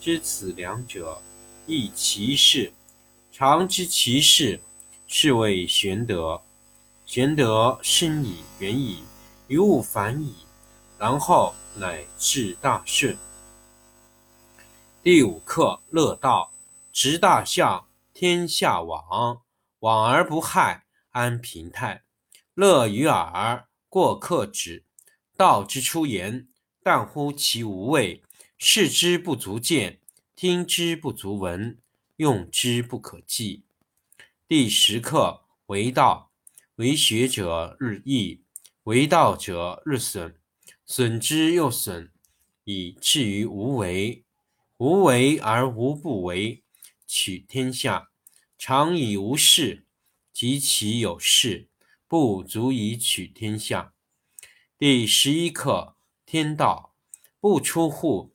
知此两者，亦其事。常知其事，是谓玄德。玄德深矣，远矣，于物反矣，然后乃至大顺。第五课乐道，执大象，天下往，往而不害，安平泰。乐于耳，过客止。道之出言，淡乎其无味。视之不足见，听之不足闻，用之不可计。第十课为道，为学者日益，为道者日损，损之又损，以至于无为。无为而无不为，取天下常以无事，及其有事，不足以取天下。第十一课天道，不出户。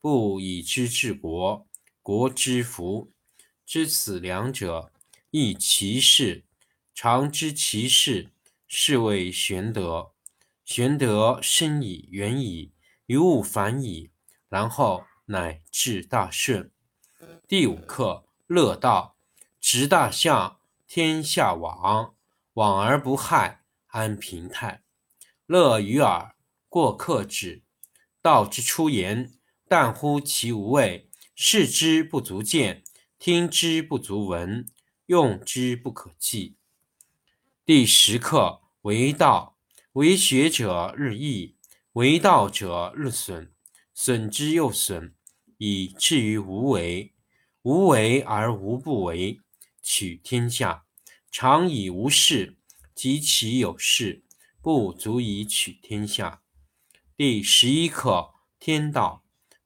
不以知治国，国之福。知此两者，亦其事。常知其事，是谓玄德。玄德深矣，远矣，于物反矣，然后乃至大顺。第五课乐道，执大象，天下往，往而不害，安平泰。乐于耳，过客止。道之出言。但乎其无味，视之不足见，听之不足闻，用之不可计。第十课为道，为学者日益，为道者日损，损之又损，以至于无为。无为而无不为，取天下常以无事，及其有事，不足以取天下。第十一课天道。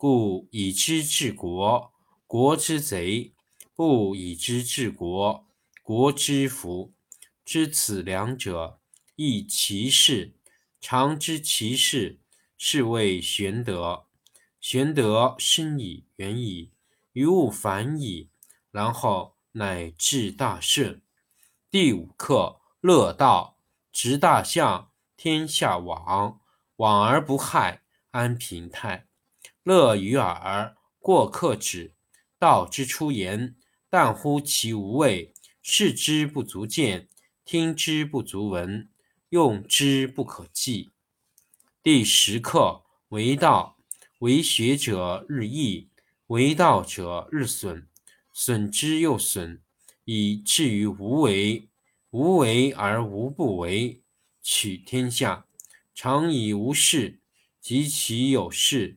故以知治国，国之贼；不以知治国，国之福。知此两者，亦其事。常知其事，是谓玄德。玄德深矣，远矣，于物反矣，然后乃至大顺。第五课乐道，执大象，天下往，往而不害，安平泰。乐于耳，过客止。道之出言，淡乎其无味。视之不足见，听之不足闻，用之不可计。第十课为道，为学者日益，为道者日损，损之又损，以至于无为。无为而无不为，取天下常以无事，及其有事。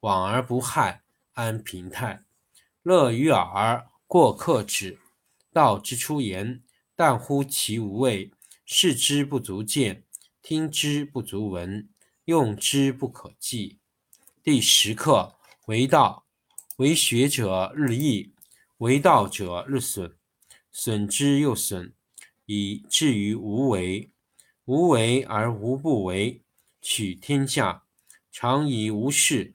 往而不害，安平泰。乐于耳，过客止。道之出言，但乎其无味；视之不足见，听之不足闻，用之不可计。第十课：为道，为学者日益，为道者日损，损之又损，以至于无为。无为而无不为，取天下常以无事，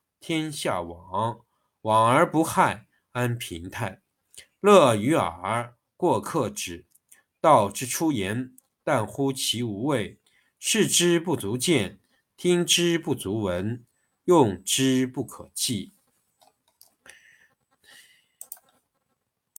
天下往。往而不害，安平泰。乐于耳，过客止。道之出言，但乎其无味；视之不足见，听之不足闻，用之不可计。